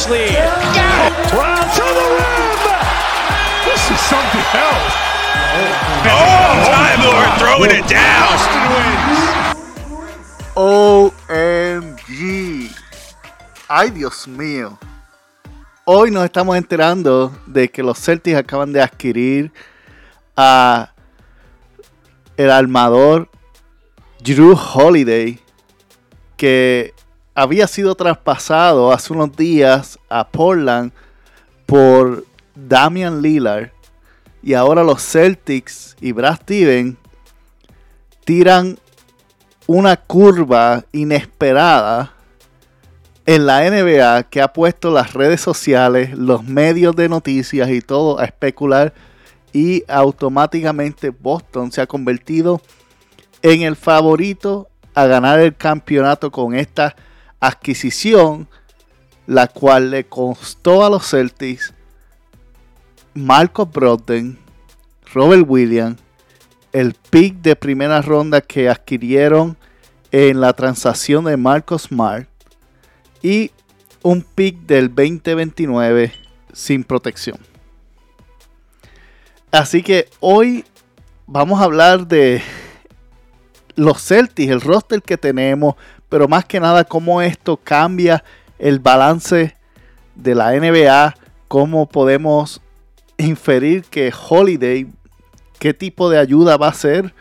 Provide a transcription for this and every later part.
largest lead. Brown to the rim. This is something else. Oh, Time Lord throwing it down. OMG. Ay, Dios mío. Hoy nos estamos enterando de que los Celtics acaban de adquirir a el armador Drew Holiday, que había sido traspasado hace unos días a Portland por Damian Lillard. Y ahora los Celtics y Brad Steven tiran una curva inesperada en la NBA que ha puesto las redes sociales, los medios de noticias y todo a especular y automáticamente Boston se ha convertido en el favorito a ganar el campeonato con esta adquisición, la cual le costó a los Celtics Marcos Brogdon, Robert Williams, el pick de primera ronda que adquirieron en la transacción de Marcos Smart y un pick del 2029 sin protección. Así que hoy vamos a hablar de los Celtics, el roster que tenemos, pero más que nada cómo esto cambia el balance de la NBA, cómo podemos inferir que Holiday, qué tipo de ayuda va a ser,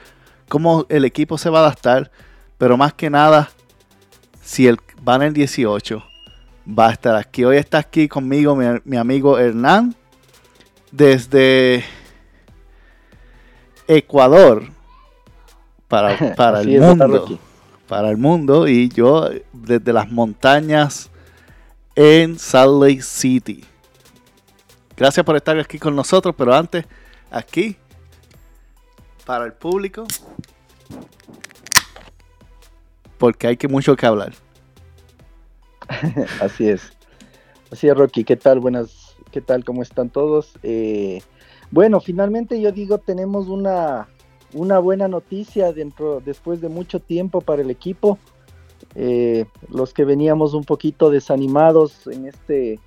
cómo el equipo se va a adaptar, pero más que nada, si el banner 18 va a estar aquí. Hoy está aquí conmigo mi, mi amigo Hernán desde Ecuador para, para el mundo. Para el mundo y yo desde las montañas en Salt Lake City. Gracias por estar aquí con nosotros, pero antes, aquí, para el público, porque hay que mucho que hablar. Así es. Así es, Rocky. ¿Qué tal? Buenas, ¿qué tal? ¿Cómo están todos? Eh, bueno, finalmente yo digo, tenemos una, una buena noticia dentro, después de mucho tiempo para el equipo. Eh, los que veníamos un poquito desanimados en este,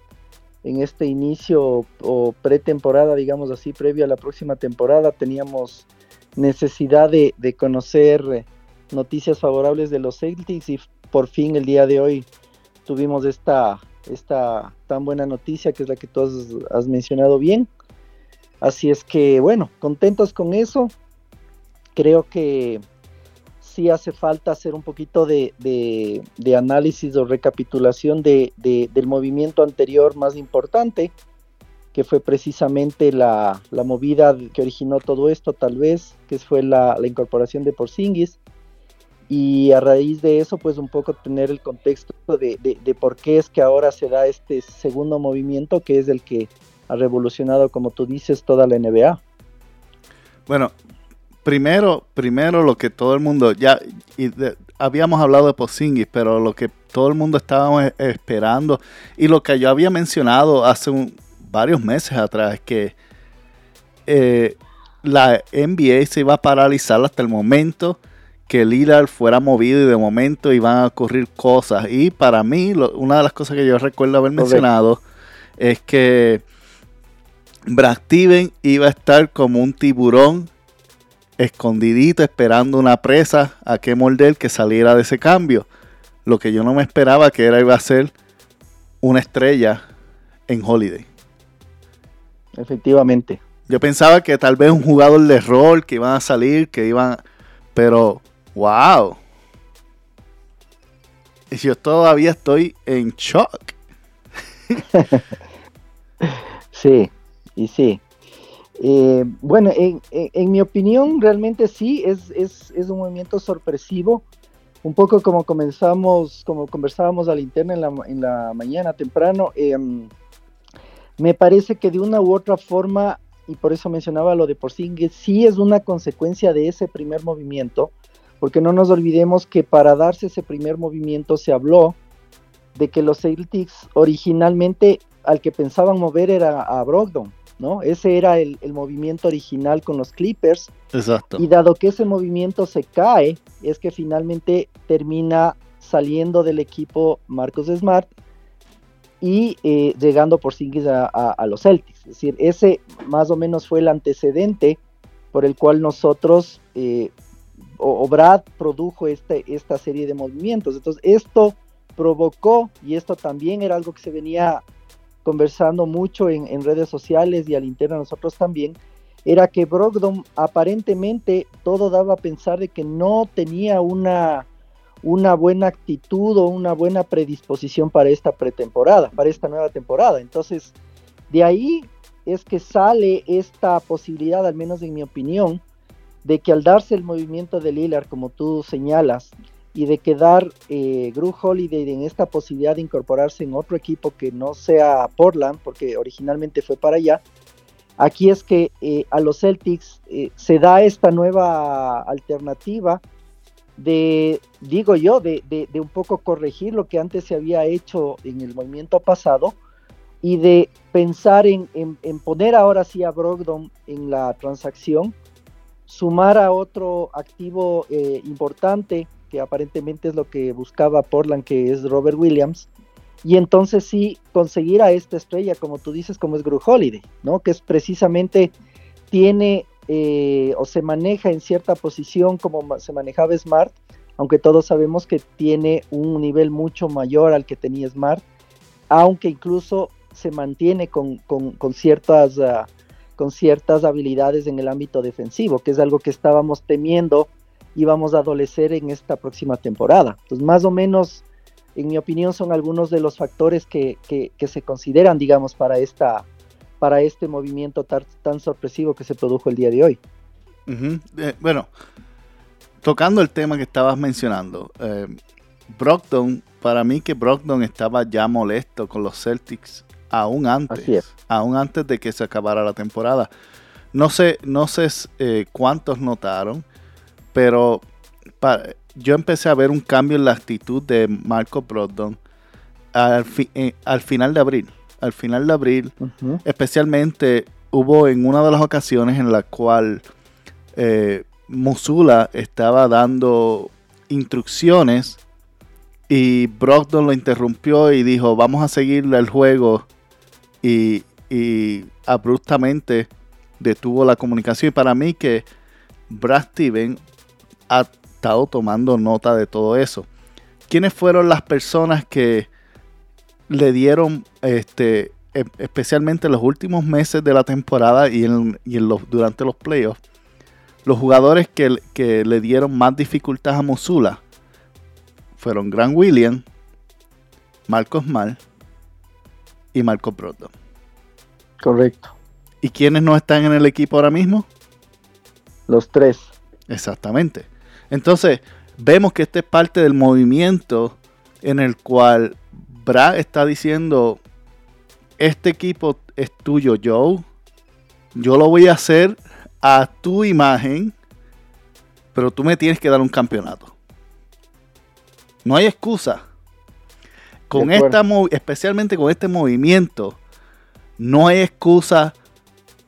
en este inicio o pretemporada, digamos así, previo a la próxima temporada, teníamos necesidad de, conocer noticias favorables de los Celtics y por fin el día de hoy tuvimos esta, esta tan buena noticia que es la que tú has mencionado bien. Así es que, bueno, contentos con eso. Creo que sí hace falta hacer un poquito de, de, de análisis o recapitulación de, del movimiento anterior más importante, que fue precisamente la, la, movida que originó todo esto, tal vez, que fue la, la incorporación de Porzingis y a raíz de eso pues un poco tener el contexto de, de, de, por qué es que ahora se da este segundo movimiento que es el que ha revolucionado como tú dices toda la NBA. Bueno, primero, primero lo que todo el mundo ya y de, habíamos hablado de Posingis, pero lo que todo el mundo estaba esperando y lo que yo había mencionado hace un, varios meses atrás que eh, la NBA se iba a paralizar hasta el momento que Lillard fuera movido y de momento iban a ocurrir cosas. Y para mí, lo, una de las cosas que yo recuerdo haber mencionado es que Brad Steven iba a estar como un tiburón escondidito esperando una presa a que morder que saliera de ese cambio. Lo que yo no me esperaba que era iba a ser una estrella en Holiday. Efectivamente. Yo pensaba que tal vez un jugador de rol que iban a salir, que iban, pero Wow. Yo todavía estoy en shock. sí, y sí. Eh, bueno, en, mi opinión, realmente sí, es, es, un movimiento sorpresivo. Un poco como comenzamos, como conversábamos al interno en la, en la mañana temprano. Eh, me parece que de una u otra forma, y por eso mencionaba lo de Porzingis, sí es una consecuencia de ese primer movimiento porque no nos olvidemos que para darse ese primer movimiento se habló de que los Celtics originalmente al que pensaban mover era a Brogdon, ¿no? Ese era el, el, movimiento original con los Clippers. Exacto. Y dado que ese movimiento se cae, es que finalmente termina saliendo del equipo Marcos Smart y eh, llegando por Singles a, los Celtics. Es decir, ese más o menos fue el antecedente por el cual nosotros, eh, o, Brad produjo este, esta serie de movimientos. Entonces, esto provocó, y esto también era algo que se venía conversando mucho en, redes sociales y al interno nosotros también, era que Brogdon aparentemente todo daba a pensar de que no tenía una una buena actitud o una buena predisposición para esta pretemporada, para esta nueva temporada. Entonces, de ahí es que sale esta posibilidad, al menos en mi opinión, de que al darse el movimiento de Lillard, como tú señalas, y de quedar eh, Gru Holiday en esta posibilidad de incorporarse en otro equipo que no sea Portland, porque originalmente fue para allá, aquí es que eh, a los Celtics eh, se da esta nueva alternativa de, digo yo, de, de, un poco corregir lo que antes se había hecho en el movimiento pasado y de pensar en, en, poner ahora sí a Brogdon en la transacción, sumar a otro activo eh, importante, que aparentemente es lo que buscaba Portland, que es Robert Williams, y entonces sí conseguir a esta estrella, como tú dices, como es Gru Holiday, ¿no? Que es precisamente, tiene eh, o se maneja en cierta posición como se manejaba Smart, aunque todos sabemos que tiene un nivel mucho mayor al que tenía Smart, aunque incluso se mantiene con, ciertas, ah, con ciertas habilidades en el ámbito defensivo, que es algo que estábamos temiendo íbamos a adolecer en esta próxima temporada. Entonces, más o menos, en mi opinión, son algunos de los factores que, que se consideran, digamos, para esta, para este movimiento tan, sorpresivo que se produjo el día de hoy. Eh, bueno, tocando el tema que estabas mencionando, eh, Brockton, para mí que Brockton estaba ya molesto con los Celtics aún antes, aún antes de que se acabara la temporada. No sé, no sé eh, cuántos notaron, pero yo empecé a ver un cambio en la actitud de Marco Brogdon al, al final de abril al final de abril. Especialmente hubo en una de las ocasiones en la cual eh, Musula estaba dando instrucciones y Brogdon lo interrumpió y dijo vamos a seguirle el juego y, y abruptamente detuvo la comunicación y para mí que Brad Steven ha estado tomando nota de todo eso. ¿Quiénes fueron las personas que le dieron, este, e, especialmente en los últimos meses de la temporada y, en, los, durante los playoffs, los jugadores que, le dieron más dificultad a Mosula fueron Grant William, Marcos Mal y Marcos Brogdon. Correcto. ¿Y quiénes no están en el equipo ahora mismo? Los tres. Exactamente. Entonces, vemos que este es parte del movimiento en el cual Brad está diciendo, este equipo es tuyo, Joe. Yo lo voy a hacer a tu imagen, pero tú me tienes que dar un campeonato. No hay excusa. Con esta especialmente con este movimiento, no hay excusa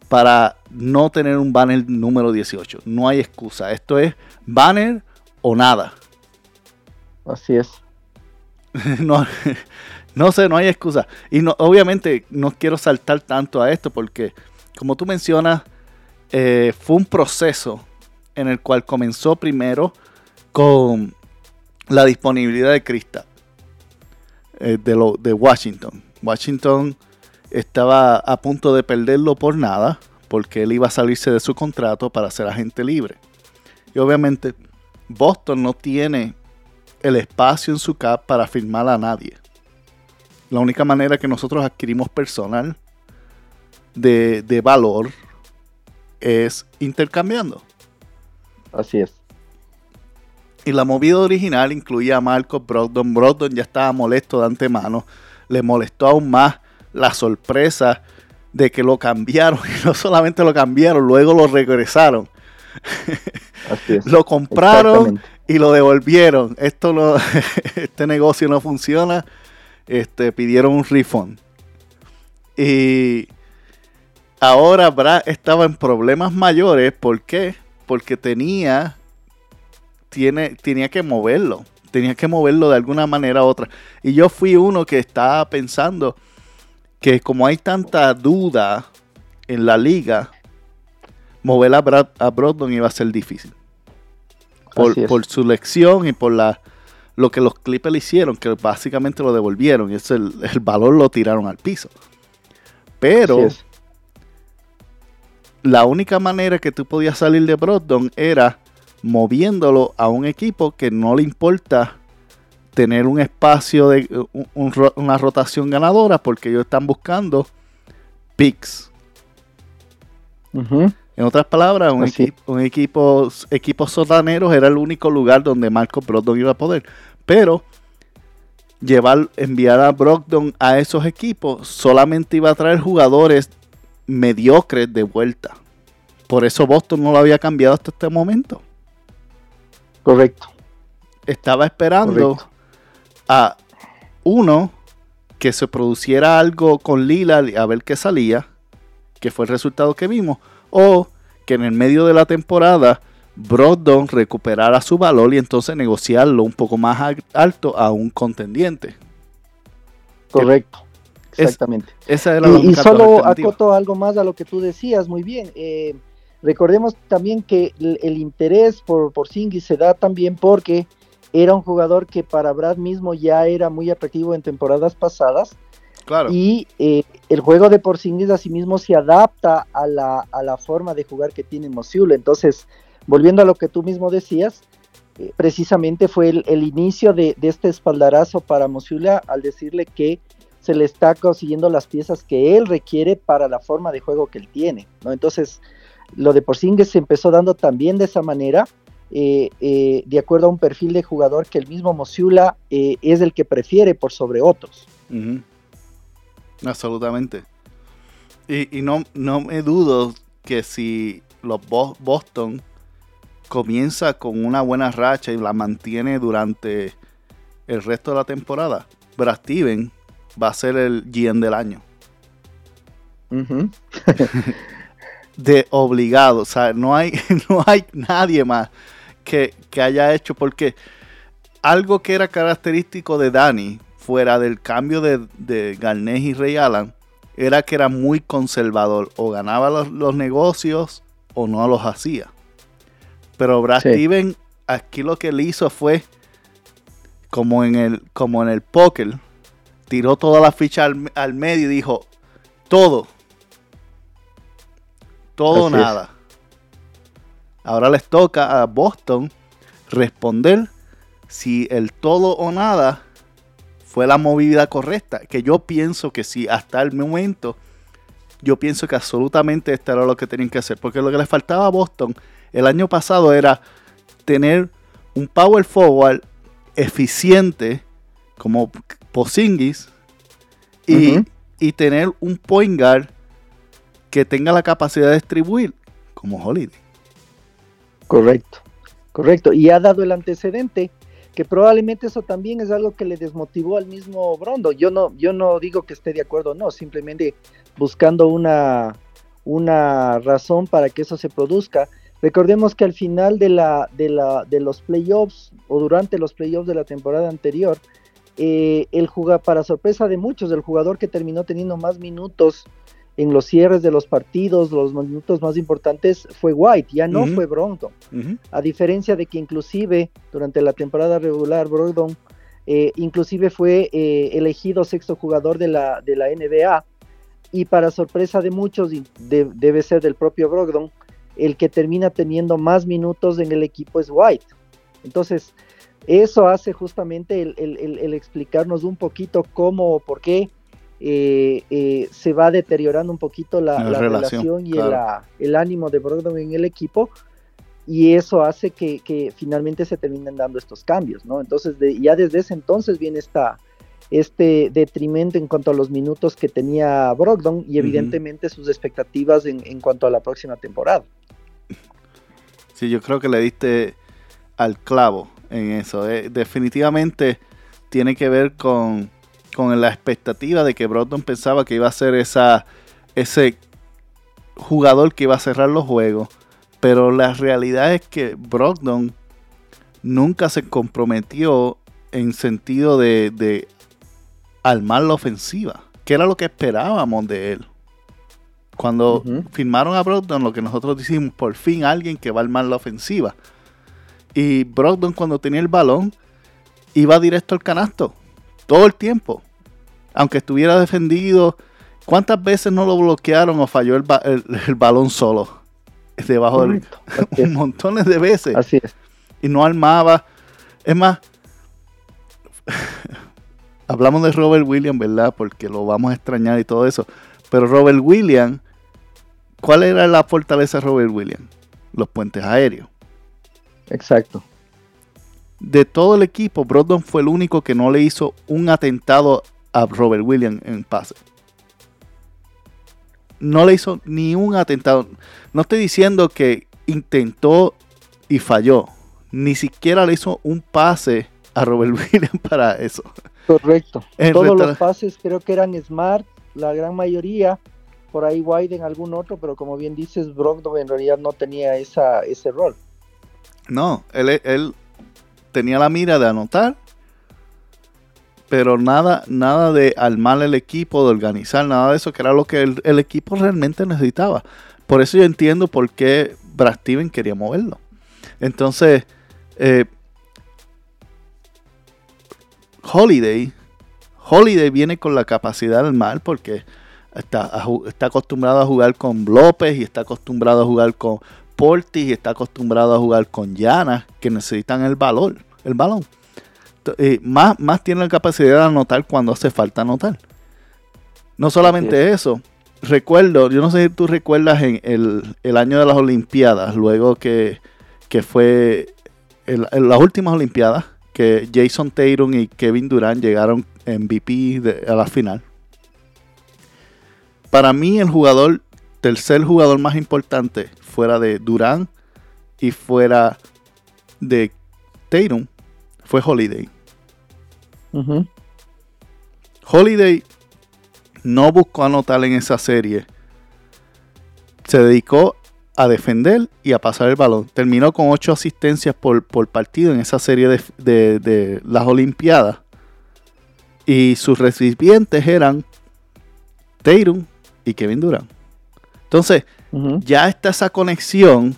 para no tener un banner número 18. No hay excusa. Esto es banner o nada. Así es. no, no sé, no hay excusa. Y no, obviamente no quiero saltar tanto a esto porque, como tú mencionas, eh, fue un proceso en el cual comenzó primero con la disponibilidad de cristal eh, de, lo, de Washington. Washington estaba a punto de perderlo por nada porque él iba a salirse de su contrato para ser agente libre. Y obviamente Boston no tiene el espacio en su cap para firmar a nadie. La única manera que nosotros adquirimos personal de, valor es intercambiando. Así es. Y la movida original incluía a Marcos Brogdon. Brogdon ya estaba molesto de antemano. Le molestó aún más la sorpresa de que lo cambiaron. Y no solamente lo cambiaron, luego lo regresaron. Así es. lo compraron y lo devolvieron. Esto no, este negocio no funciona. Este, pidieron un refund. Y ahora Brad estaba en problemas mayores. ¿Por qué? Porque tenía, tiene, tenía que moverlo. Tenía que moverlo de alguna manera u otra. Y yo fui uno que estaba pensando que como hay tanta duda en la liga, mover a, Brad, a Brogdon iba a ser difícil. Por, su lección y por la, lo que los Clippers le hicieron, que básicamente lo devolvieron. Y eso el, el valor lo tiraron al piso. Pero la única manera que tú podías salir de Brogdon era moviéndolo a un equipo que no le importa tener un espacio de un- un ro- una rotación ganadora porque ellos están buscando picks. Ujú. En otras palabras, un, Así. equi- un equipo, equipos sotaneros era el único lugar donde Marcos Brogdon iba a poder. Pero llevar, enviar a Brogdon a esos equipos solamente iba a traer jugadores mediocres de vuelta. Por eso Boston no lo había cambiado hasta este momento. Correcto. Estaba esperando Correcto. a uno que se produciera algo con Lillard a ver qué salía, que fue el resultado que vimos, o que en el medio de la temporada Brogdon recuperara su valor y entonces negociarlo un poco más al- alto a un contendiente. Correcto. Es- Exactamente. Esa era la Y, y solo acoto algo más a lo que tú decías, muy bien. eh, recordemos también que el, el interés por, por se da también porque era un jugador que para Brad mismo ya era muy atractivo en temporadas pasadas Claro. y eh, el juego de Porzingis asimismo se adapta a la, a la forma de jugar que tiene Mosiula. Entonces, volviendo a lo que tú mismo decías, eh, precisamente fue el, el inicio de, este espaldarazo para Mosiula al decirle que se le está consiguiendo las piezas que él requiere para la forma de juego que él tiene. ¿no? Entonces, lo de Porzingis se empezó dando también de esa manera. eh, eh, de acuerdo a un perfil de jugador que el mismo Mosiula es el que prefiere por sobre otros. Absolutamente. Y, y no, no me dudo que si los Bo- Boston comienza con una buena racha y la mantiene durante el resto de la temporada, Brad Steven va a ser el GM del año. De obligado. O sea, no hay, no hay nadie más que, que haya hecho porque algo que era característico de Danny, fuera del cambio de, de Garnett y Ray Allen, era que era muy conservador. O ganaba los, los negocios o no los hacía. Pero Brad Sí. Steven, aquí lo que él hizo fue, como en el, como en el póker, tiró toda la ficha al, al medio y dijo, todo. Todo o Así es. nada. Ahora les toca a Boston responder si el todo o nada fue la movida correcta. Que yo pienso que sí, hasta el momento, yo pienso que absolutamente esto era lo que tenían que hacer. Porque lo que les faltaba a Boston el año pasado era tener un power forward eficiente como Posingis y, y tener un point guard que tenga la capacidad de distribuir como Holiday. Correcto, correcto. Y ha dado el antecedente que probablemente eso también es algo que le desmotivó al mismo Brondo. Yo no, yo no digo que esté de acuerdo, no, simplemente buscando una, una razón para que eso se produzca. Recordemos que al final de, la, de, la, de los playoffs o durante los playoffs de la temporada anterior, eh, el jugador, para sorpresa de muchos, el jugador que terminó teniendo más minutos en los cierres de los partidos, los minutos más importantes, fue White, ya no fue Brogdon. A diferencia de que inclusive durante la temporada regular Brogdon eh, inclusive fue eh, elegido sexto jugador de la, de la NBA y para sorpresa de muchos, y de- debe ser del propio Brogdon, el que termina teniendo más minutos en el equipo es White. Entonces, eso hace justamente el, el- el- el explicarnos un poquito cómo o por qué eh, eh, se va deteriorando un poquito la, La la relación, relación, y claro. el, el ánimo de Brogdon en el equipo y eso hace que, que finalmente se terminen dando estos cambios, ¿no? Entonces, de- ya desde ese entonces viene esta, este detrimento en cuanto a los minutos que tenía Brogdon y evidentemente sus expectativas en, en cuanto a la próxima temporada. Sí, yo creo que le diste al clavo en eso. eh. Definitivamente tiene que ver con, con la expectativa de que Brogdon pensaba que iba a ser esa, ese jugador que iba a cerrar los juegos. Pero la realidad es que Brogdon nunca se comprometió en sentido de, de armar la ofensiva, que era lo que esperábamos de él. Cuando firmaron a Brogdon, lo que nosotros decimos, por fin alguien que va a armar la ofensiva. Y Brogdon cuando tenía el balón, iba directo al canasto, todo el tiempo. Aunque estuviera defendido, ¿cuántas veces no lo bloquearon o falló el, ba- el- el balón solo? Debajo del... Es. montones de veces Así es. y no armaba. Es más, hablamos de Robert Williams, ¿verdad? Porque lo vamos a extrañar y todo eso. Pero Robert Williams, ¿cuál era la fortaleza de Robert Williams? Los puentes aéreos. Exacto. De todo el equipo, Brogdon fue el único que no le hizo un atentado a Robert Williams en pase. No le hizo ni un atentado. No estoy diciendo que intentó y falló. Ni siquiera le hizo un pase a Robert Williams para eso. Correcto. En Todos los pases creo que eran Smart, la gran mayoría. Por ahí White en algún otro, pero como bien dices, Brogdon en realidad no tenía esa, ese rol. No, él, él tenía la mira de anotar, pero nada, nada de armar el equipo, de organizar, nada de eso, que era lo que el, equipo realmente necesitaba. Por eso yo entiendo por qué Brad Steven quería moverlo. Entonces, eh, Holiday, Holiday viene con la capacidad del mal porque está, está acostumbrado a jugar con López y está acostumbrado a jugar con Portis y está acostumbrado a jugar con Llanas que necesitan el valor, el balón. Eh, más, más tiene la capacidad de anotar cuando hace falta anotar. No solamente eso, recuerdo, yo no sé si tú recuerdas en el, el año de las Olimpiadas, luego que, que fue el- en las últimas Olimpiadas, que Jason Tatum y Kevin Durant llegaron MVP de- a la final. Para mí el jugador, tercer jugador más importante fuera de Durant y fuera de Tatum fue Holiday. Holiday no buscó anotar en esa serie. Se dedicó a defender y a pasar el balón. Terminó con ocho asistencias por, por partido en esa serie de, de- de las Olimpiadas. Y sus recipientes eran Tatum y Kevin Durant. Entonces, ya está esa conexión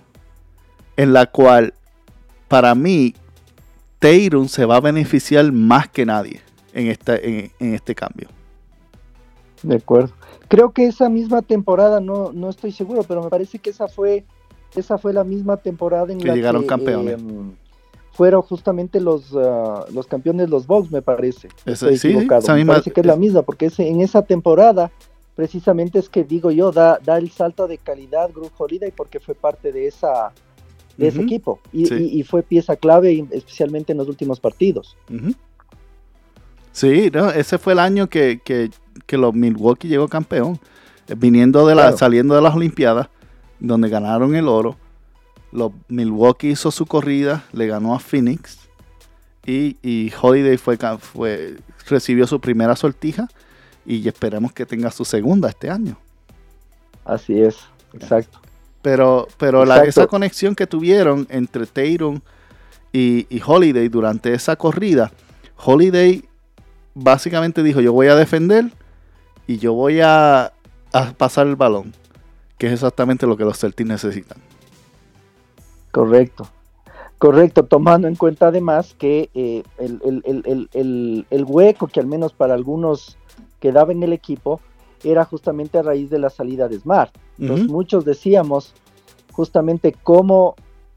en la cual para mí Tatum se va a beneficiar más que nadie en, esta, en, en este cambio. De acuerdo. Creo que esa misma temporada, no, no estoy seguro, pero me parece que esa fue, esa fue la misma temporada en Que la llegaron que campeones. em, fueron justamente los, ah, los campeones los Bucks, me parece. Esa- estoy sí, equivocado. esa me misma- parece que es la misma, porque en esa temporada, precisamente es que digo yo, da, da el salto de calidad Group Holiday porque fue parte de esa de ese equipo y, Sí. y- y fue pieza clave, especialmente en los últimos partidos. Sí, no, ese fue el año que, que, que los Milwaukee llegó campeón. Eh, Viniendo de la, Claro. saliendo de las Olimpiadas, donde ganaron el oro. Los Milwaukee hizo su corrida, le ganó a Phoenix. Y, y Holiday fue, fue, recibió su primera sortija. Y esperemos que tenga su segunda este año. Así es, exacto. Pero, pero la- esa conexión que tuvieron entre Tatum y, y Holiday durante esa corrida, Holiday básicamente dijo, yo voy a defender y yo voy a, a pasar el balón, que es exactamente lo que los Celtics necesitan. Correcto. Correcto, tomando en cuenta además que eh, el, el- el- el- el- el hueco que al menos para algunos quedaba en el equipo era justamente a raíz de la salida de Smart. Entonces muchos decíamos justamente cómo,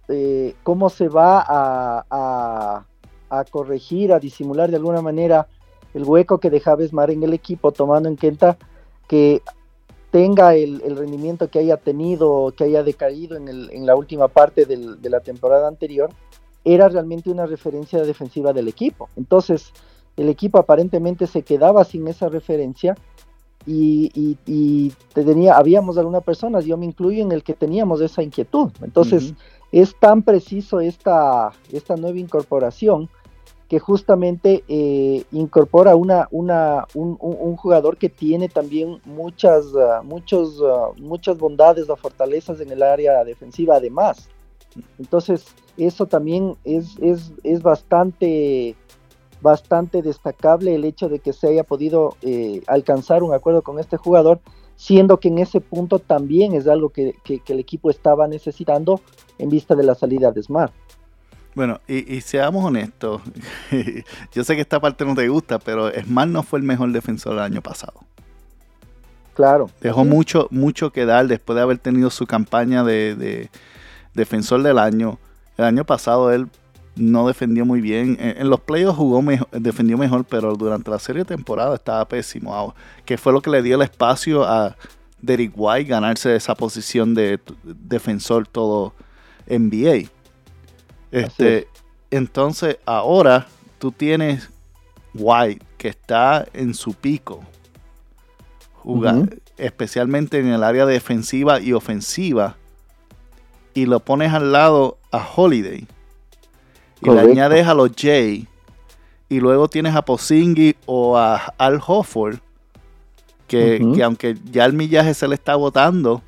eh, cómo se va a, a- a corregir, a disimular de alguna manera el hueco que dejaba Smart en el equipo, tomando en cuenta que tenga el, el rendimiento que haya tenido, que haya decaído en, el- en la última parte del- de la temporada anterior, era realmente una referencia defensiva del equipo. Entonces, el equipo aparentemente se quedaba sin esa referencia y, y- y tenía, habíamos algunas personas, yo me incluyo en el que teníamos esa inquietud. Entonces, es tan preciso esta, esta nueva incorporación que justamente eh, incorpora una, una, un, un- un jugador que tiene también muchas, muchos, ah, muchas bondades o fortalezas en el área defensiva además. Entonces, eso también es, es, es bastante bastante destacable el hecho de que se haya podido eh, alcanzar un acuerdo con este jugador, siendo que en ese punto también es algo que, el equipo estaba necesitando en vista de la salida de Smart. Bueno, y, seamos honestos, yo sé que esta parte no te gusta, pero Smart no fue el mejor defensor del año pasado. Claro. Dejó mucho, mucho que dar después de haber tenido su campaña de defensor del año. El año pasado él no defendió muy bien. En, los playoffs jugó mejor, defendió mejor, pero durante la serie de temporada estaba pésimo. Que fue lo que le dio el espacio a Derek White ganarse esa posición de defensor todo NBA. Este, entonces ahora tú tienes White que está en su pico. Jugar, especialmente en el área defensiva y ofensiva. Y lo pones al lado a Holiday y le añades a los Jay y luego tienes a Pozingi o a Al Hofford que, aunque ya el millaje se le está botando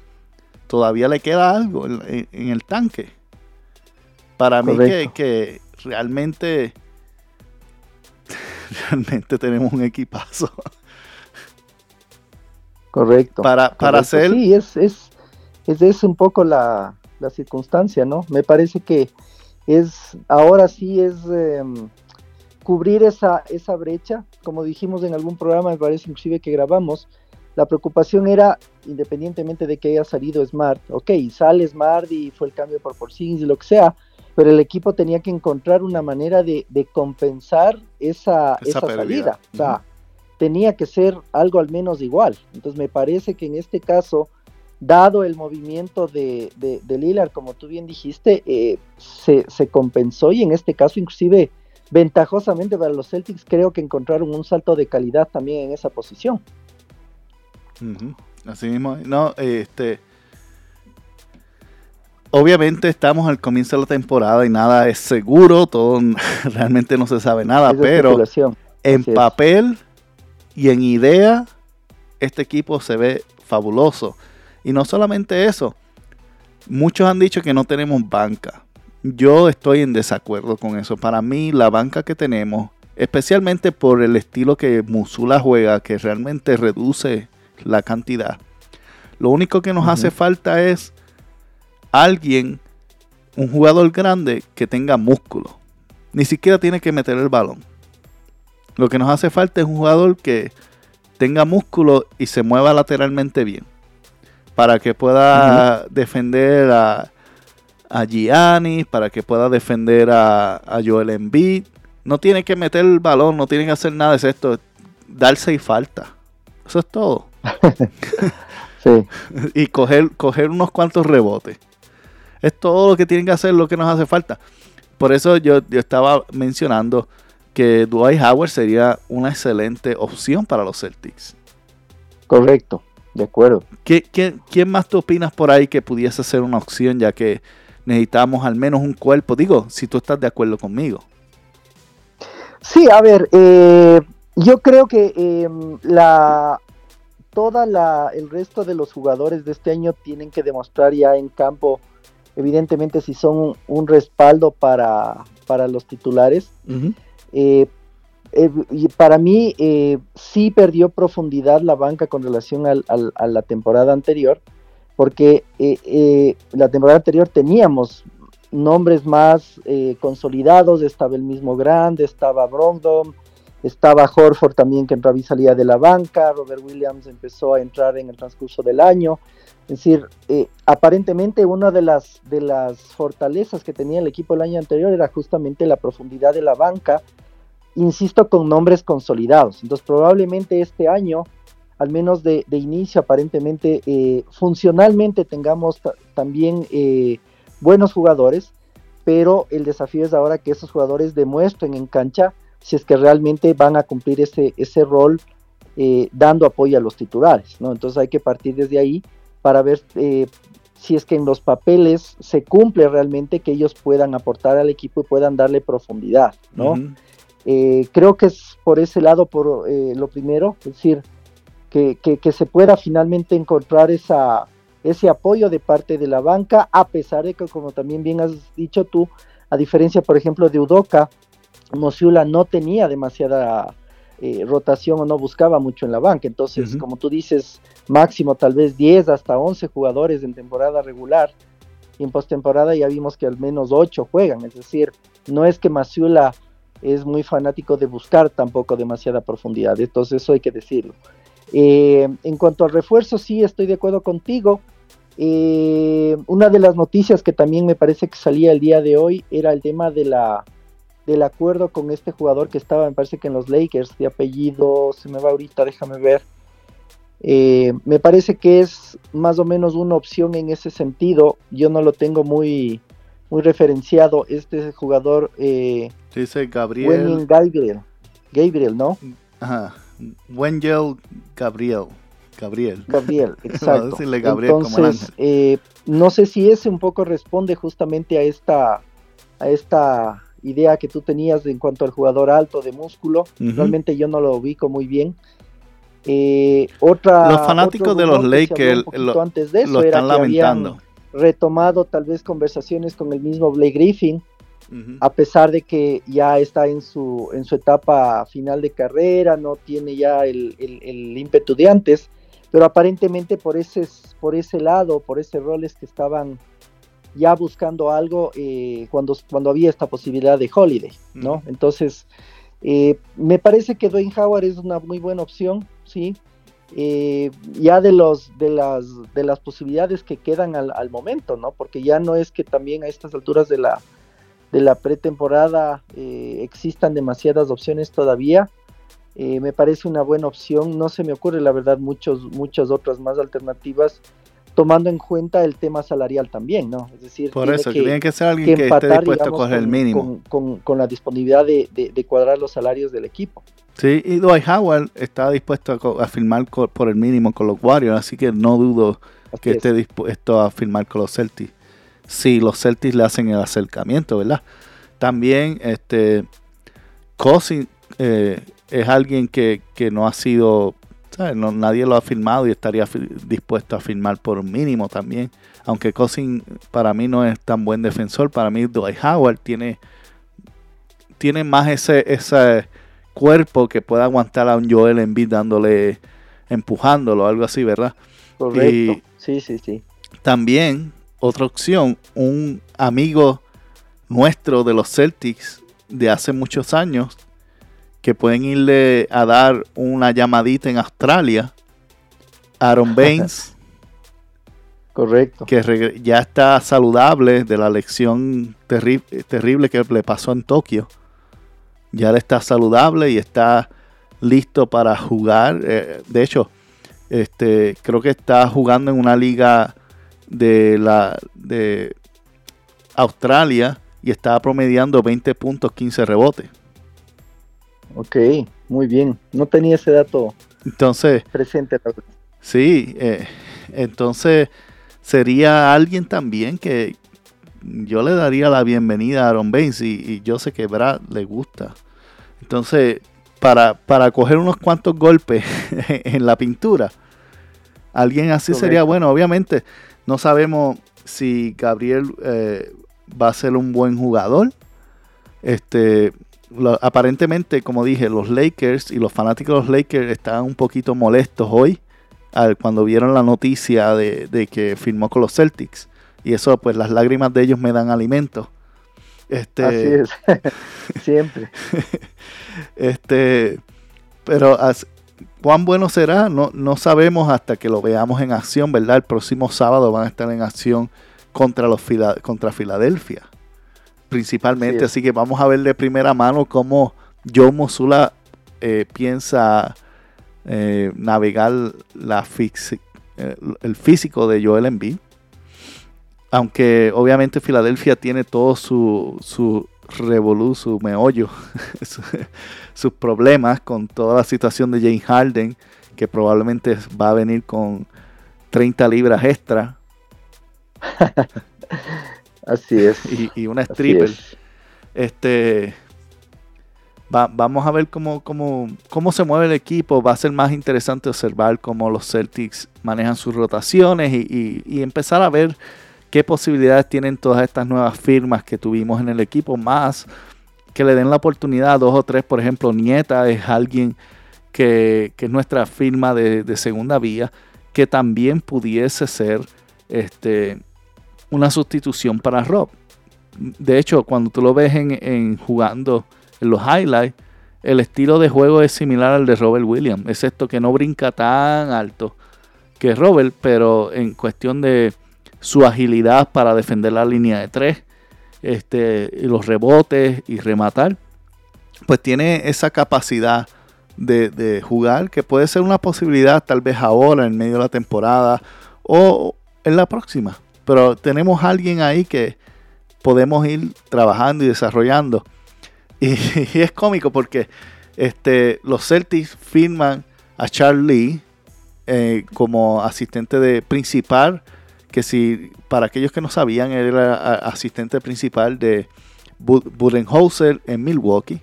todavía le queda algo en, el tanque. Para mí que, realmente realmente tenemos un equipazo. Correcto para, para hacer sí es, es, es, un poco la, la circunstancia no me parece que es ahora sí es em, cubrir esa, esa brecha, como dijimos en algún programa, me parece inclusive que grabamos, la preocupación era, independientemente de que haya salido Smart, ok, sale Smart y fue el cambio por Porzingis y lo que sea, pero el equipo tenía que encontrar una manera de, compensar esa, esa, salida. O sea, tenía que ser algo al menos igual. Entonces me parece que en este caso dado el movimiento de, de, Lillard, como tú bien dijiste, eh, se, compensó y en este caso inclusive ventajosamente para los Celtics creo que encontraron un salto de calidad también en esa posición. Así mismo, no, este, obviamente estamos al comienzo de la temporada y nada es seguro, todo realmente no se sabe nada, pero en papel y en idea este equipo se ve fabuloso. Y no solamente eso, muchos han dicho que no tenemos banca. Yo estoy en desacuerdo con eso. Para mí la banca que tenemos, especialmente por el estilo que Musula juega, que realmente reduce la cantidad, lo único que nos hace falta es alguien, un jugador grande que tenga músculo. Ni siquiera tiene que meter el balón. Lo que nos hace falta es un jugador que tenga músculo y se mueva lateralmente bien para que pueda defender a, a Gianni, para que pueda defender a, a, Joel Embiid. No tiene que meter el balón, no tiene que hacer nada de esto, darse y falta. Eso es todo. sí. y coger, coger unos cuantos rebotes. Es todo lo que tienen que hacer, lo que nos hace falta. Por eso yo, yo estaba mencionando que Dwight Howard sería una excelente opción para los Celtics. Correcto. De acuerdo. ¿Qué, quién más tú opinas por ahí que pudiese ser una opción ya que necesitamos al menos un cuerpo? Digo, si tú estás de acuerdo conmigo. Sí, a ver, eh, yo creo que em, la toda la el resto de los jugadores de este año tienen que demostrar ya en campo, evidentemente si son un, respaldo para, para los titulares. Eh, y para mí eh, sí perdió profundidad la banca con relación a la temporada anterior, porque eh, la temporada anterior teníamos nombres más consolidados, estaba el mismo Grande, estaba Brogdon, estaba Horford también que entraba y salía de la banca, Robert Williams empezó a entrar en el transcurso del año. Es decir, aparentemente una de las, de las fortalezas que tenía el equipo el año anterior era justamente la profundidad de la banca insisto, con nombres consolidados. Entonces, probablemente este año, al menos de, inicio, aparentemente, eh, funcionalmente tengamos también eh, buenos jugadores, pero el desafío es ahora que esos jugadores demuestren en cancha si es que realmente van a cumplir ese, ese rol eh, dando apoyo a los titulares, ¿no? Entonces hay que partir desde ahí para ver si es que en los papeles se cumple realmente que ellos puedan aportar al equipo y puedan darle profundidad, ¿no? Eh, creo que es por ese lado por eh, lo primero, es decir, que, se pueda finalmente encontrar esa, ese apoyo de parte de la banca, a pesar de que, como también bien has dicho tú, a diferencia, por ejemplo, de Udoca, Mosiula no tenía demasiada eh, rotación o no buscaba mucho en la banca. Entonces, como tú dices, máximo tal vez 10 hasta 11 jugadores en temporada regular. Y en postemporada ya vimos que al menos 8 juegan. Es decir, no es que Masiula es muy fanático de buscar tampoco demasiada profundidad. Entonces, eso hay que decirlo. Eh, en cuanto al refuerzo, sí estoy de acuerdo contigo. Eh, una de las noticias que también me parece que salía el día de hoy era el tema de la del acuerdo con este jugador que estaba, me parece que en los Lakers, de apellido, se me va ahorita, déjame ver. Eh, me parece que es más o menos una opción en ese sentido. Yo no lo tengo muy, muy referenciado. Este jugador. Dice Gabriel. Gabriel. Gabriel, ¿no? Ajá. Wengel Gabriel. Gabriel. Gabriel, exacto. Entonces, eh, no sé si ese un poco responde justamente a esta, a esta idea que tú tenías en cuanto al jugador alto de músculo. Realmente yo no lo ubico muy bien. Eh, otra, los fanáticos de los Lakers lo, antes de eso están lamentando. retomado tal vez conversaciones con el mismo Blake Griffin, a pesar de que ya está en su, en su etapa final de carrera, no tiene ya el, el, ímpetu de antes, pero aparentemente por ese, por ese lado, por ese roles que estaban ya buscando algo eh, cuando, cuando había esta posibilidad de Holiday, ¿no? Entonces, eh, me parece que Dwayne Howard es una muy buena opción, ¿sí? Eh, ya de los de las de las posibilidades que quedan al, momento, ¿no? Porque ya no es que también a estas alturas de la de la pretemporada existan demasiadas opciones todavía. me parece una buena opción. No se me ocurre, la verdad, muchos muchas otras más alternativas tomando en cuenta el tema salarial también, ¿no? Es decir, por eso, que, tiene que ser alguien que, esté dispuesto a coger el mínimo. Con, la disponibilidad de, cuadrar los salarios del equipo. Sí, y Dwight Howard está dispuesto a, firmar por el mínimo con los Warriors, así que no dudo que esté dispuesto a firmar con los Celtics. Si los Celtics le hacen el acercamiento, ¿verdad? También, este, Cousin eh, es alguien que, que no ha sido nadie lo ha firmado y estaría dispuesto a firmar por un mínimo también. Aunque Cousin para mí no es tan buen defensor, para mí Dwight Howard tiene, tiene más ese, ese cuerpo que pueda aguantar a un Joel Embiid dándole, empujándolo, algo así, ¿verdad? Correcto. sí, sí, sí. También, otra opción, un amigo nuestro de los Celtics de hace muchos años, que pueden irle a dar una llamadita en Australia. Aaron Baines. Correcto. Que ya está saludable de la lección terrible que le pasó en Tokio. Ya está saludable y está listo para jugar. Eh, de hecho, este, creo que está jugando en una liga de la de Australia y está promediando 20 puntos, 15 rebotes. Ok, muy bien. No tenía ese dato entonces, presente. Sí, eh, entonces sería alguien también que yo le daría la bienvenida a Aaron Baines y, yo sé que Brad le gusta. Entonces, para, para coger unos cuantos golpes en la pintura, alguien así sería bueno. Obviamente, no sabemos si Gabriel eh, va a ser un buen jugador. Este, aparentemente, como dije, los Lakers y los fanáticos de los Lakers estaban un poquito molestos hoy cuando vieron la noticia de, que firmó con los Celtics. Y eso, pues las lágrimas de ellos me dan alimento. Este, Así es, siempre. este, pero cuán bueno será, no, no sabemos hasta que lo veamos en acción, ¿verdad? El próximo sábado van a estar en acción contra, los, contra Filadelfia principalmente. Así que vamos a ver de primera mano cómo Joe Mosula eh, piensa eh, navegar la eh, el físico de Joel Embiid. Aunque obviamente Filadelfia tiene todo su, su revolú, su meollo, sus problemas con toda la situación de James Harden, que probablemente va a venir con 30 libras extra. Así es. Y, una stripper. Este. vamos a ver cómo, cómo, cómo se mueve el equipo. Va a ser más interesante observar cómo los Celtics manejan sus rotaciones y, empezar a ver qué posibilidades tienen todas estas nuevas firmas que tuvimos en el equipo, más que le den la oportunidad a dos o tres, por ejemplo, Nieta es alguien que, es nuestra firma de, segunda vía, que también pudiese ser este, una sustitución para Rob. De hecho, cuando tú lo ves en, jugando en los highlights, el estilo de juego es similar al de Robert Williams, excepto que no brinca tan alto que Robert, pero en cuestión de su agilidad para defender la línea de tres, este, los rebotes y rematar, pues tiene esa capacidad de, jugar que puede ser una posibilidad tal vez ahora en medio de la temporada o en la próxima. Pero tenemos alguien ahí que podemos ir trabajando y desarrollando. Y, es cómico porque este, los Celtics firman a Charlie eh, como asistente de principal, que si para aquellos que no sabían, él era asistente principal de Budenholzer en Milwaukee.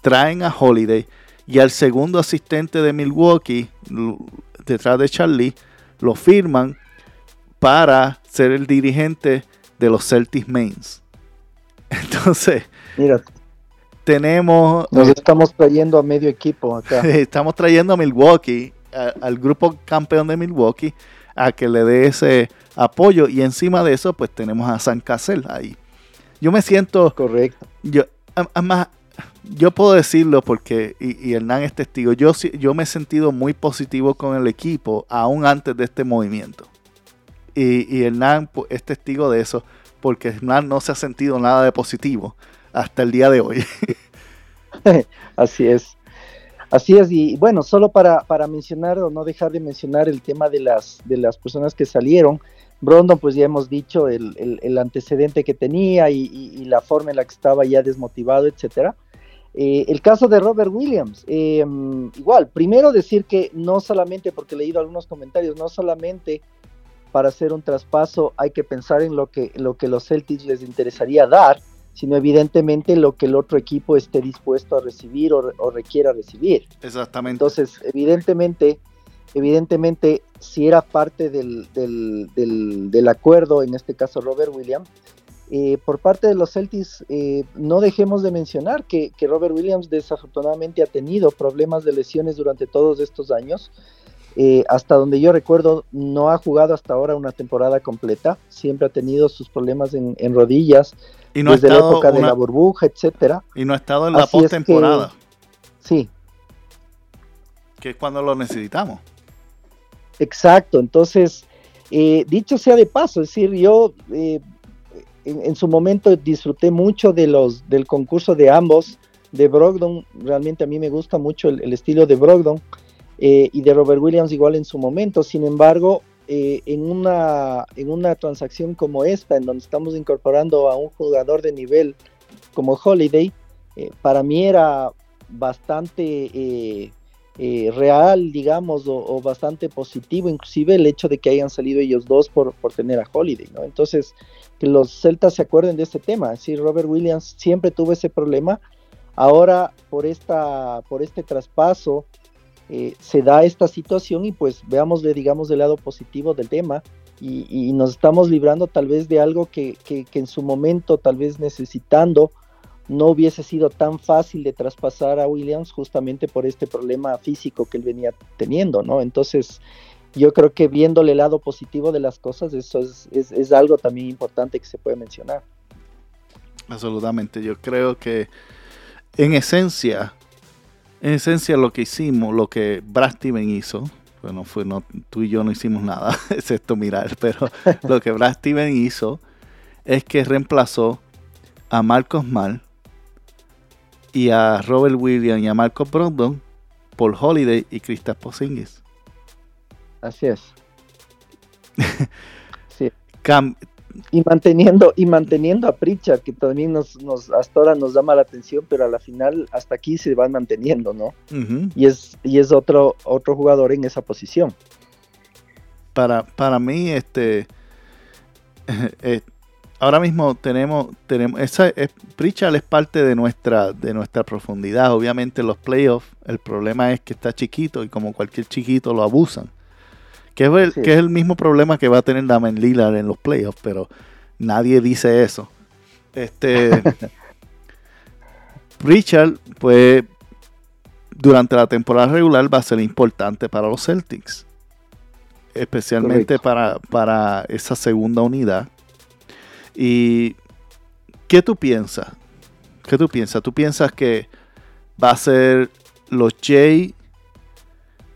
Traen a Holiday y al segundo asistente de Milwaukee, detrás de Charlie, lo firman para ser el dirigente de los Celtics Mains. Entonces, Mira, tenemos... Nos estamos trayendo a medio equipo acá. Estamos trayendo a Milwaukee, al grupo campeón de Milwaukee, a que le dé ese apoyo. Y encima de eso, pues tenemos a San Cassell ahí. Yo me siento... Correcto. Yo, además, yo puedo decirlo porque, y, Hernán es testigo, yo, yo me he sentido muy positivo con el equipo aún antes de este movimiento. Y, y Hernán es testigo de eso porque Hernán no se ha sentido nada de positivo hasta el día de hoy. Así es. Así es, y bueno, solo para, para mencionar o no dejar de mencionar el tema de las, de las personas que salieron, Brondon, pues ya hemos dicho el, el, antecedente que tenía y, y, la forma en la que estaba ya desmotivado, etcétera. Eh, el caso de Robert Williams, eh, igual, primero decir que no solamente, porque he leído algunos comentarios, no solamente para hacer un traspaso hay que pensar en lo que, lo que los Celtics les interesaría dar, sino evidentemente lo que el otro equipo esté dispuesto a recibir o, requiera recibir. Exactamente. Entonces, evidentemente, evidentemente, si era parte del, del, del acuerdo, en este caso Robert Williams, eh, por parte de los Celtics, eh, no dejemos de mencionar que, Robert Williams desafortunadamente ha tenido problemas de lesiones durante todos estos años. Eh, hasta donde yo recuerdo, no ha jugado hasta ahora una temporada completa. Siempre ha tenido sus problemas en, rodillas, y no desde la época de la burbuja, etcétera. Y no ha estado en la postemporada. Sí. Que es cuando lo necesitamos. Exacto. Entonces, dicho sea de paso, es decir, yo en, su momento disfruté mucho de los, del concurso de ambos, de Brogdon, realmente a mí me gusta mucho el, estilo de Brogdon, eh, y de Robert Williams igual en su momento, sin embargo, eh, en, una, en una transacción como esta, en donde estamos incorporando a un jugador de nivel como Holiday, eh, para mí era bastante real, digamos, o, bastante positivo, inclusive el hecho de que hayan salido ellos dos por, por tener a Holiday, ¿no? Entonces, que los Celtas se acuerden de este tema. Si Robert Williams siempre tuvo ese problema. Ahora, por, esta, por este traspaso, eh, se da esta situación y pues veamos, digamos, del lado positivo del tema. Y, nos estamos librando tal vez de algo que, que, en su momento, tal vez necesitando, no hubiese sido tan fácil de traspasar a Williams justamente por este problema físico que él venía teniendo, ¿no? Entonces, yo creo que viéndole el lado positivo de las cosas, eso es, algo también importante que se puede mencionar. Absolutamente, yo creo que en esencia, en esencia lo que hicimos, lo que Brad Steven hizo, bueno, fue, no, tú y yo no hicimos nada, excepto mirar, pero lo que Brad Steven hizo es que reemplazó a Marcos Mal y a Robert Williams y a Marcos Brogdon por Holiday y Kristaps Porzingis. Así es. sí. Y manteniendo, y manteniendo a Pritchard, que también nos, nos, hasta ahora nos llama la atención, pero a la final hasta aquí se van manteniendo, ¿no? Y es, y es otro, otro jugador en esa posición. Para, para mí, este eh, ahora mismo tenemos, tenemos, esa es, Pritchard es parte de nuestra, de nuestra profundidad. Obviamente los playoffs, el problema es que está chiquito y como cualquier chiquito lo abusan. Que es, el, que es el mismo problema que va a tener Damian Lillard en los playoffs, pero nadie dice eso. Este, Richard, pues durante la temporada regular va a ser importante para los Celtics. Especialmente para, para esa segunda unidad. ¿Y qué tú piensas? ¿Qué tú piensas? ¿Tú piensas que va a ser los Jay,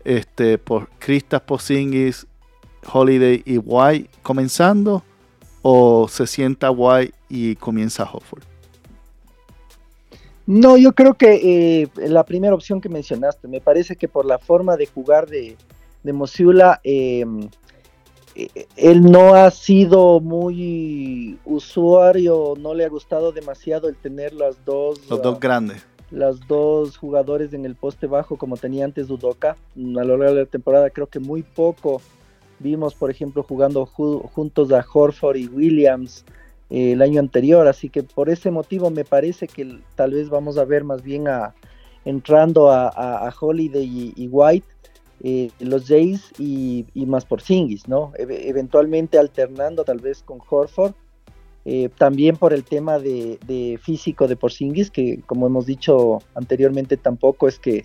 este, por Kristaps Porzingis, Holiday y White comenzando? ¿O se sienta White y comienza Hofford? No, yo creo que eh, la primera opción que mencionaste, me parece que por la forma de jugar de, de Mosiula, em, eh, él no ha sido muy usuario, no le ha gustado demasiado el tener las dos... Los dos grandes. Las dos jugadores en el poste bajo como tenía antes Udoka. A lo largo de la temporada creo que muy poco vimos, por ejemplo, jugando juntos a Horford y Williams eh, el año anterior, así que por ese motivo me parece que tal vez vamos a ver más bien a entrando a, Holiday y, White, eh, los Jays y, más por Singis, ¿no? eventualmente alternando tal vez con Horford, eh, también por el tema de, físico de Porzingis, que como hemos dicho anteriormente tampoco es que,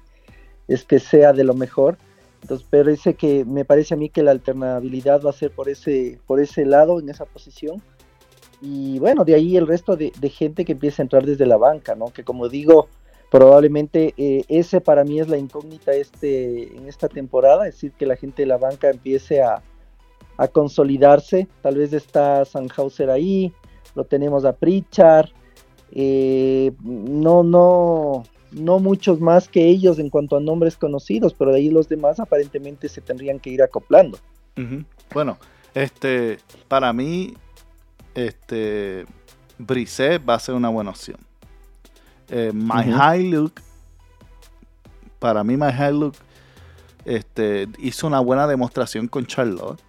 es que sea de lo mejor. Entonces, pero que me parece a mí que la alternabilidad va a ser por ese, por ese lado, en esa posición. Y bueno, de ahí el resto de, gente que empieza a entrar desde la banca, ¿no? Que como digo, probablemente eh, ese para mí es la incógnita este, en esta temporada, es decir, que la gente de la banca empiece a, consolidarse. Tal vez está Sanhauser ahí, lo tenemos a Pritchard, eh, no, no, no muchos más que ellos en cuanto a nombres conocidos, pero de ahí los demás aparentemente se tendrían que ir acoplando. Bueno, este, para mí este, Brisset va a ser una buena opción. Eh, My High Look, para mí My High Look este, hizo una buena demostración con Charlotte.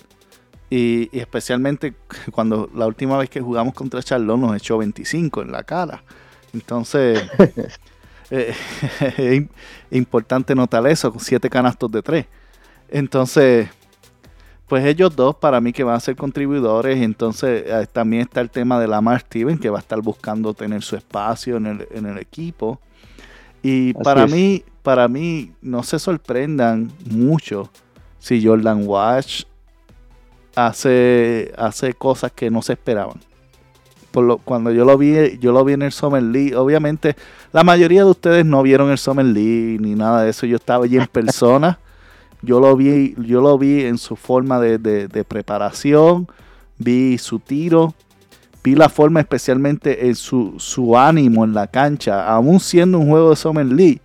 Y, especialmente cuando la última vez que jugamos contra Charlotte nos echó 25 en la cara. Entonces, eh, es importante notar eso, con 7 canastos de 3. Entonces, pues ellos dos para mí que van a ser contribuidores. Entonces eh, también está el tema de Lamar Steven que va a estar buscando tener su espacio en el, equipo. Y para mí, para mí, no se sorprendan mucho si Jordan Watch hace, hace cosas que no se esperaban. Por lo, cuando yo lo vi, yo lo vi en el Summer League. Obviamente, la mayoría de ustedes no vieron el Summer League ni nada de eso. Yo estaba allí en persona. Yo lo vi, yo lo vi en su forma de, preparación, vi su tiro, vi la forma especialmente en su, ánimo en la cancha, aún siendo un juego de Summer League.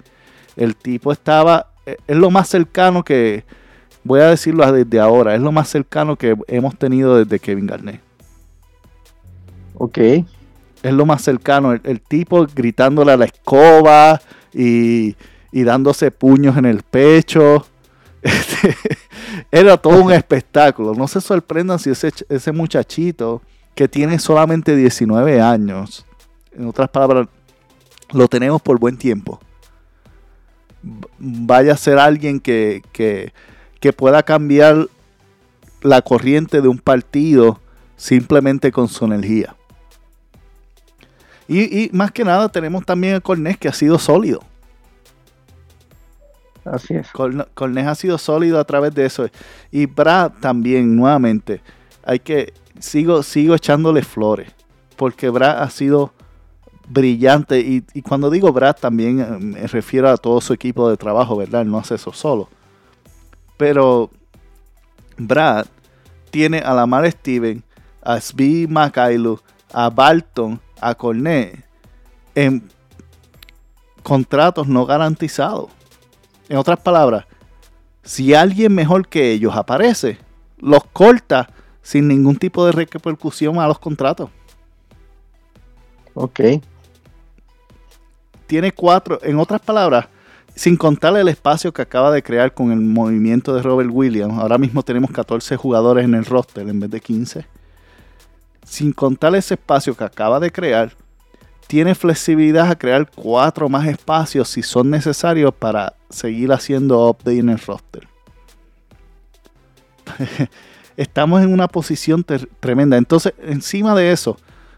El tipo estaba, eh, es lo más cercano que, voy a decirlo desde ahora, es lo más cercano que hemos tenido desde Kevin Garnett. Ok. Es lo más cercano, el, tipo gritándole a la escoba y, y dándose puños en el pecho. Este, era todo un espectáculo. No se sorprendan si ese, ese muchachito que tiene solamente 19 años, en otras palabras, lo tenemos por buen tiempo, vaya a ser alguien que, que, pueda cambiar la corriente de un partido simplemente con su energía. Y, y, más que nada tenemos también a Cornés que ha sido sólido. Así es. Cornés ha sido sólido a través de eso. Y Brad también, nuevamente, hay que, sigo, sigo echándole flores, porque Brad ha sido brillante. Y, cuando digo Brad también eh, me refiero a todo su equipo de trabajo, ¿verdad? no hace eso solo. Pero Brad tiene a Lamar Steven, a Svi Makailu, a Barton, a Cornet en contratos no garantizados. En otras palabras, si alguien mejor que ellos aparece, los corta sin ningún tipo de repercusión a los contratos. Ok. Tiene cuatro, en otras palabras, sin contar el espacio que acaba de crear con el movimiento de Robert Williams, ahora mismo tenemos 14 jugadores en el roster en vez de 15. Sin contar ese espacio que acaba de crear, tiene flexibilidad a crear cuatro más espacios si son necesarios para seguir haciendo update en el roster. Estamos en una posición tremenda. Entonces, encima de eso,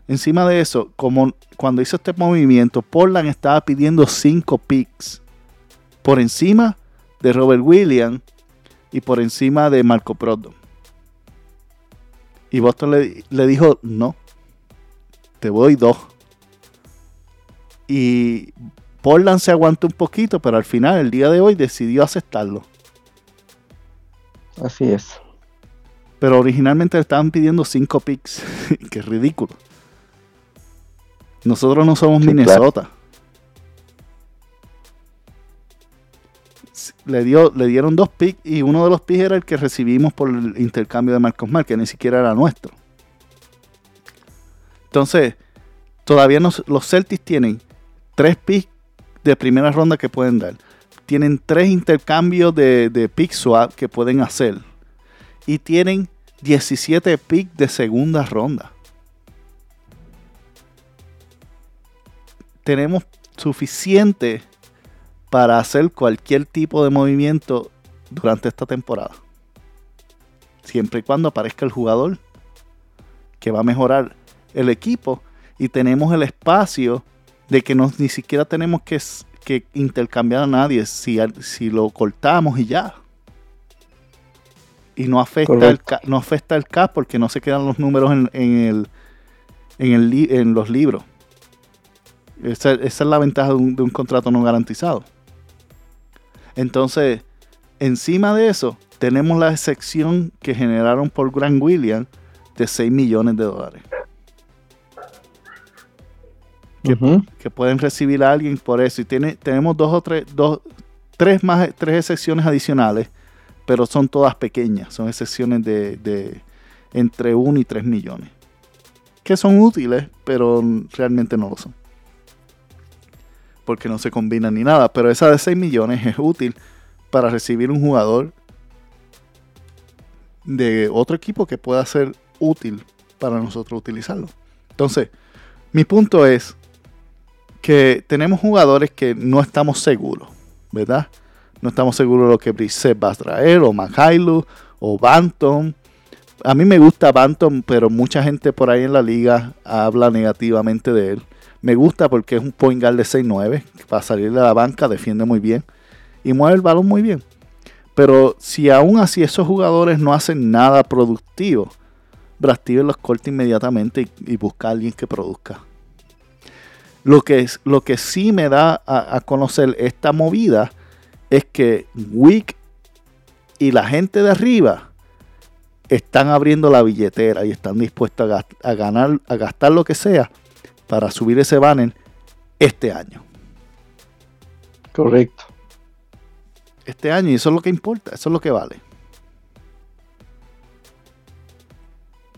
Encima de eso, como cuando hizo este movimiento, Portland estaba pidiendo 5 picks por encima de Robert Williams y por encima de Marco Prodo. Y Boston le, le dijo, no, te voy dos. Y Portland se aguantó un poquito, pero al final, el día de hoy, decidió aceptarlo. Así es. Pero originalmente le estaban pidiendo 5 picks. Qué ridículo. Nosotros no somos Sí, Minnesota. Le, dio, le dieron dos picks y uno de los picks era el que recibimos por el intercambio de Marcos Mar, que ni siquiera era nuestro. Entonces, todavía los Celtics tienen tres picks de primera ronda que pueden dar. Tienen tres intercambios de, de pick swap que pueden hacer. Y tienen 17 picks de segunda ronda. Tenemos suficiente para hacer cualquier tipo de movimiento durante esta temporada. Siempre y cuando aparezca el jugador que va a mejorar el equipo y tenemos el espacio de que no, ni siquiera tenemos que, que intercambiar a nadie si, si lo cortamos y ya. Y no afecta, el, Correcto. no afecta el cap porque no se quedan los números en, en el, en, el en los libros. Esa, esa es la ventaja de un, de un contrato no garantizado. Entonces, encima de eso, tenemos la excepción que generaron por Grant Williams de 6 millones de dólares. que- pueden recibir a alguien por eso. Y tiene, tenemos dos o tres, dos, tres más, tres excepciones adicionales, pero son todas pequeñas. Son excepciones de, de entre 1 y 3 millones. Que son útiles, pero realmente no lo son. Porque no se combinan ni nada. Pero esa de 6 millones es útil para recibir un jugador de otro equipo que pueda ser útil para nosotros utilizarlo. Entonces, mi punto es que tenemos jugadores que no estamos seguros, ¿verdad? No estamos seguros de lo que Brissett va a traer, o Mahailu, o Banton. A mí me gusta Banton, pero mucha gente por ahí en la liga habla negativamente de él. Me gusta porque es un point guard de 6'9, que para salir de la banca defiende muy bien y mueve el balón muy bien. Pero si aún así esos jugadores no hacen nada productivo, Brad los corta inmediatamente y, busca a alguien que produzca. Lo que, lo que sí me da a, conocer esta movida es que Wick y la gente de arriba están abriendo la billetera y están dispuestos a ganar, a gastar lo que sea para subir ese banner este año. Correcto. Este año, y eso es lo que importa, eso es lo que vale.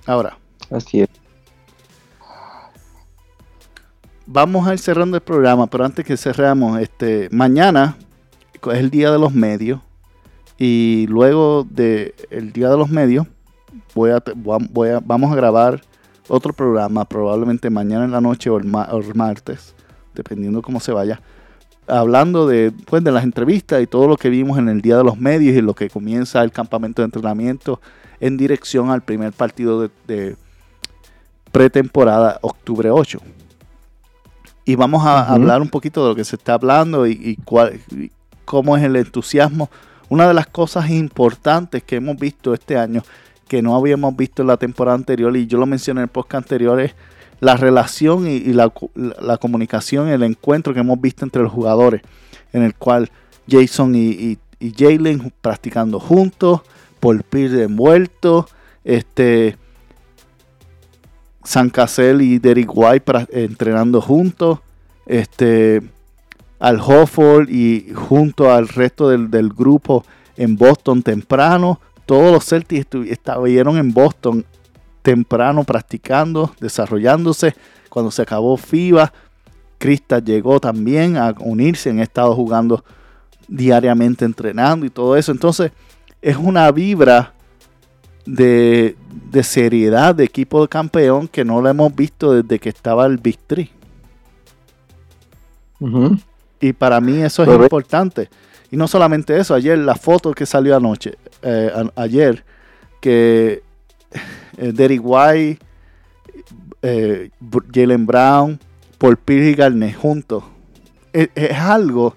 Ahora, Así es. vamos a ir cerrando el programa, pero antes que cerramos, este, mañana es el día de los medios y luego de el día de los medios voy a- voy a- vamos a grabar otro programa, probablemente mañana en la noche o el, ma- o el martes, dependiendo cómo se vaya, hablando de, pues, de las entrevistas y todo lo que vimos en el día de los medios y lo que comienza el campamento de entrenamiento en dirección al primer partido de, de pretemporada, octubre 8. Y vamos a hablar un poquito de lo que se está hablando y, y cuál, y cómo es el entusiasmo. Una de las cosas importantes que hemos visto este año, que no habíamos visto en la temporada anterior, y yo lo mencioné en el podcast anterior, es la relación y, la, la- comunicación, el encuentro que hemos visto entre los jugadores, en el cual Jason y, Jalen practicando juntos, Paul Pierce envuelto, este, San Cassell y Derek White entrenando juntos, este, al Hofford y junto al resto del, del grupo en Boston temprano. Todos los Celtics estu- estuvieron en Boston temprano practicando, desarrollándose. Cuando se acabó FIBA, Krista llegó también a unirse, han estado jugando diariamente, entrenando y todo eso. Entonces, es una vibra de, de seriedad de equipo de campeón que no lo hemos visto desde que estaba el Big Three. Y para mí eso es importante. Y no solamente eso, ayer la foto que salió anoche, eh, ayer, que eh, Derek White, eh, Jalen Brown, Paul Pierce y Garnett juntos. Es, algo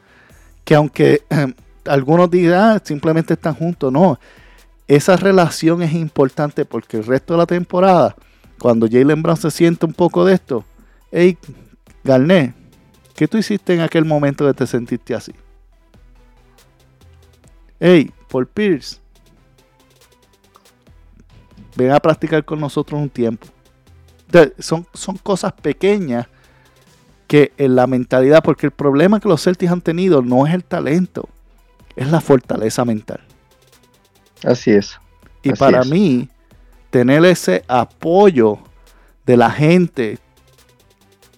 que aunque algunos digan ah, simplemente están juntos, no. Esa relación es importante porque el resto de la temporada, cuando Jalen Brown se siente un poco de esto, hey, Garnett, ¿qué tú hiciste en aquel momento que te sentiste así? Hey, Paul Pierce, ven a practicar con nosotros un tiempo. son, son cosas pequeñas que en la mentalidad, porque el problema que los Celtics han tenido no es el talento, es la fortaleza mental. Así es. Y para mí, tener ese apoyo de la gente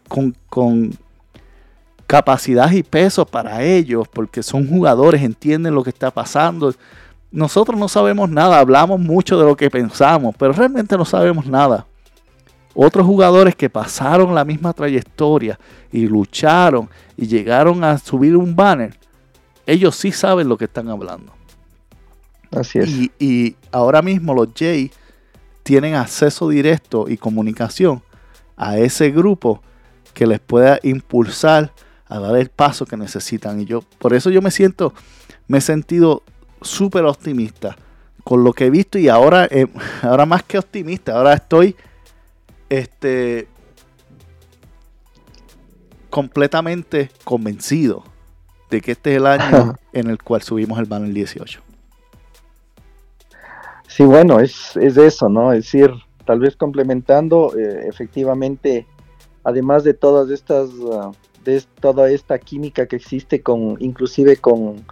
con, con capacidad y peso para ellos, porque son jugadores, entienden lo que está pasando. Nosotros no sabemos nada, hablamos mucho de lo que pensamos, pero realmente no sabemos nada. Otros jugadores que pasaron la misma trayectoria y lucharon y llegaron a subir un banner, ellos sí saben lo que están hablando. Así es. Y, y ahora mismo los Jay tienen acceso directo y comunicación a ese grupo que les pueda impulsar a dar el paso que necesitan. Y yo, por eso yo me siento, me he sentido súper optimista con lo que he visto y ahora, eh, ahora más que optimista, ahora estoy este, completamente convencido de que este es el año en el cual subimos el banner 18. Sí, bueno, es, es eso, ¿no? Es decir, tal vez complementando, eh, efectivamente, además de todas estas, uh, de toda esta química que existe con, inclusive con,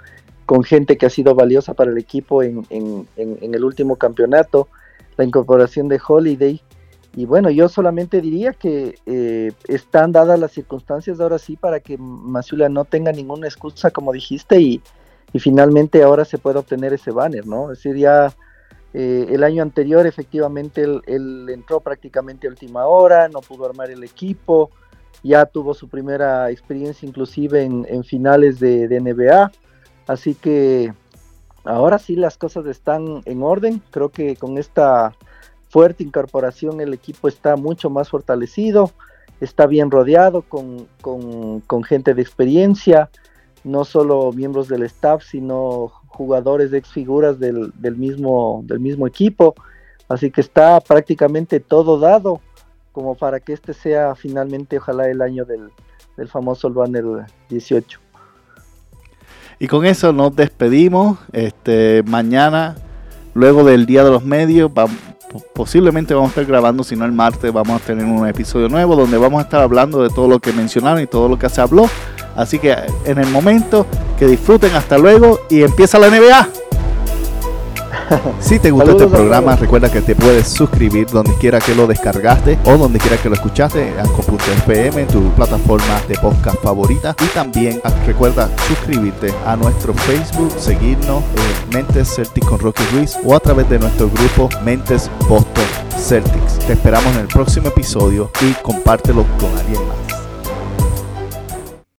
con gente que ha sido valiosa para el equipo en, en, el último campeonato, la incorporación de Holiday. Y bueno, yo solamente diría que eh, están dadas las circunstancias ahora sí para que Masula no tenga ninguna excusa, como dijiste, y, y finalmente ahora se pueda obtener ese banner, ¿no? Es decir, ya eh, el año anterior efectivamente él, entró prácticamente a última hora, no pudo armar el equipo, ya tuvo su primera experiencia inclusive en, finales de, NBA, así que ahora sí las cosas están en orden, creo que con esta fuerte incorporación el equipo está mucho más fortalecido, está bien rodeado con, con gente de experiencia, no solo miembros del staff, sino jugadores ex figuras del, del, mismo, del mismo equipo. Así que está prácticamente todo dado como para que este sea finalmente, ojalá, el año del, del famoso Banner 18. Y con eso nos despedimos. Este, mañana, luego del Día de los Medios, posiblemente vamos a estar grabando, si no el martes, vamos a tener un episodio nuevo donde vamos a estar hablando de todo lo que mencionaron y todo lo que se habló. Así que en el momento que disfruten, hasta luego y empieza la NBA. Si te gustó este programa, recuerda que te puedes suscribir donde quiera que lo descargaste o donde quiera que lo escuchaste, Anco.fm, en tu plataforma de podcast favorita. Y también ah, recuerda suscribirte a nuestro Facebook, seguirnos en Mentes Celtics con Rocky Ruiz o a través de nuestro grupo Mentes Boston Celtics. Te esperamos en el próximo episodio y compártelo con alguien más.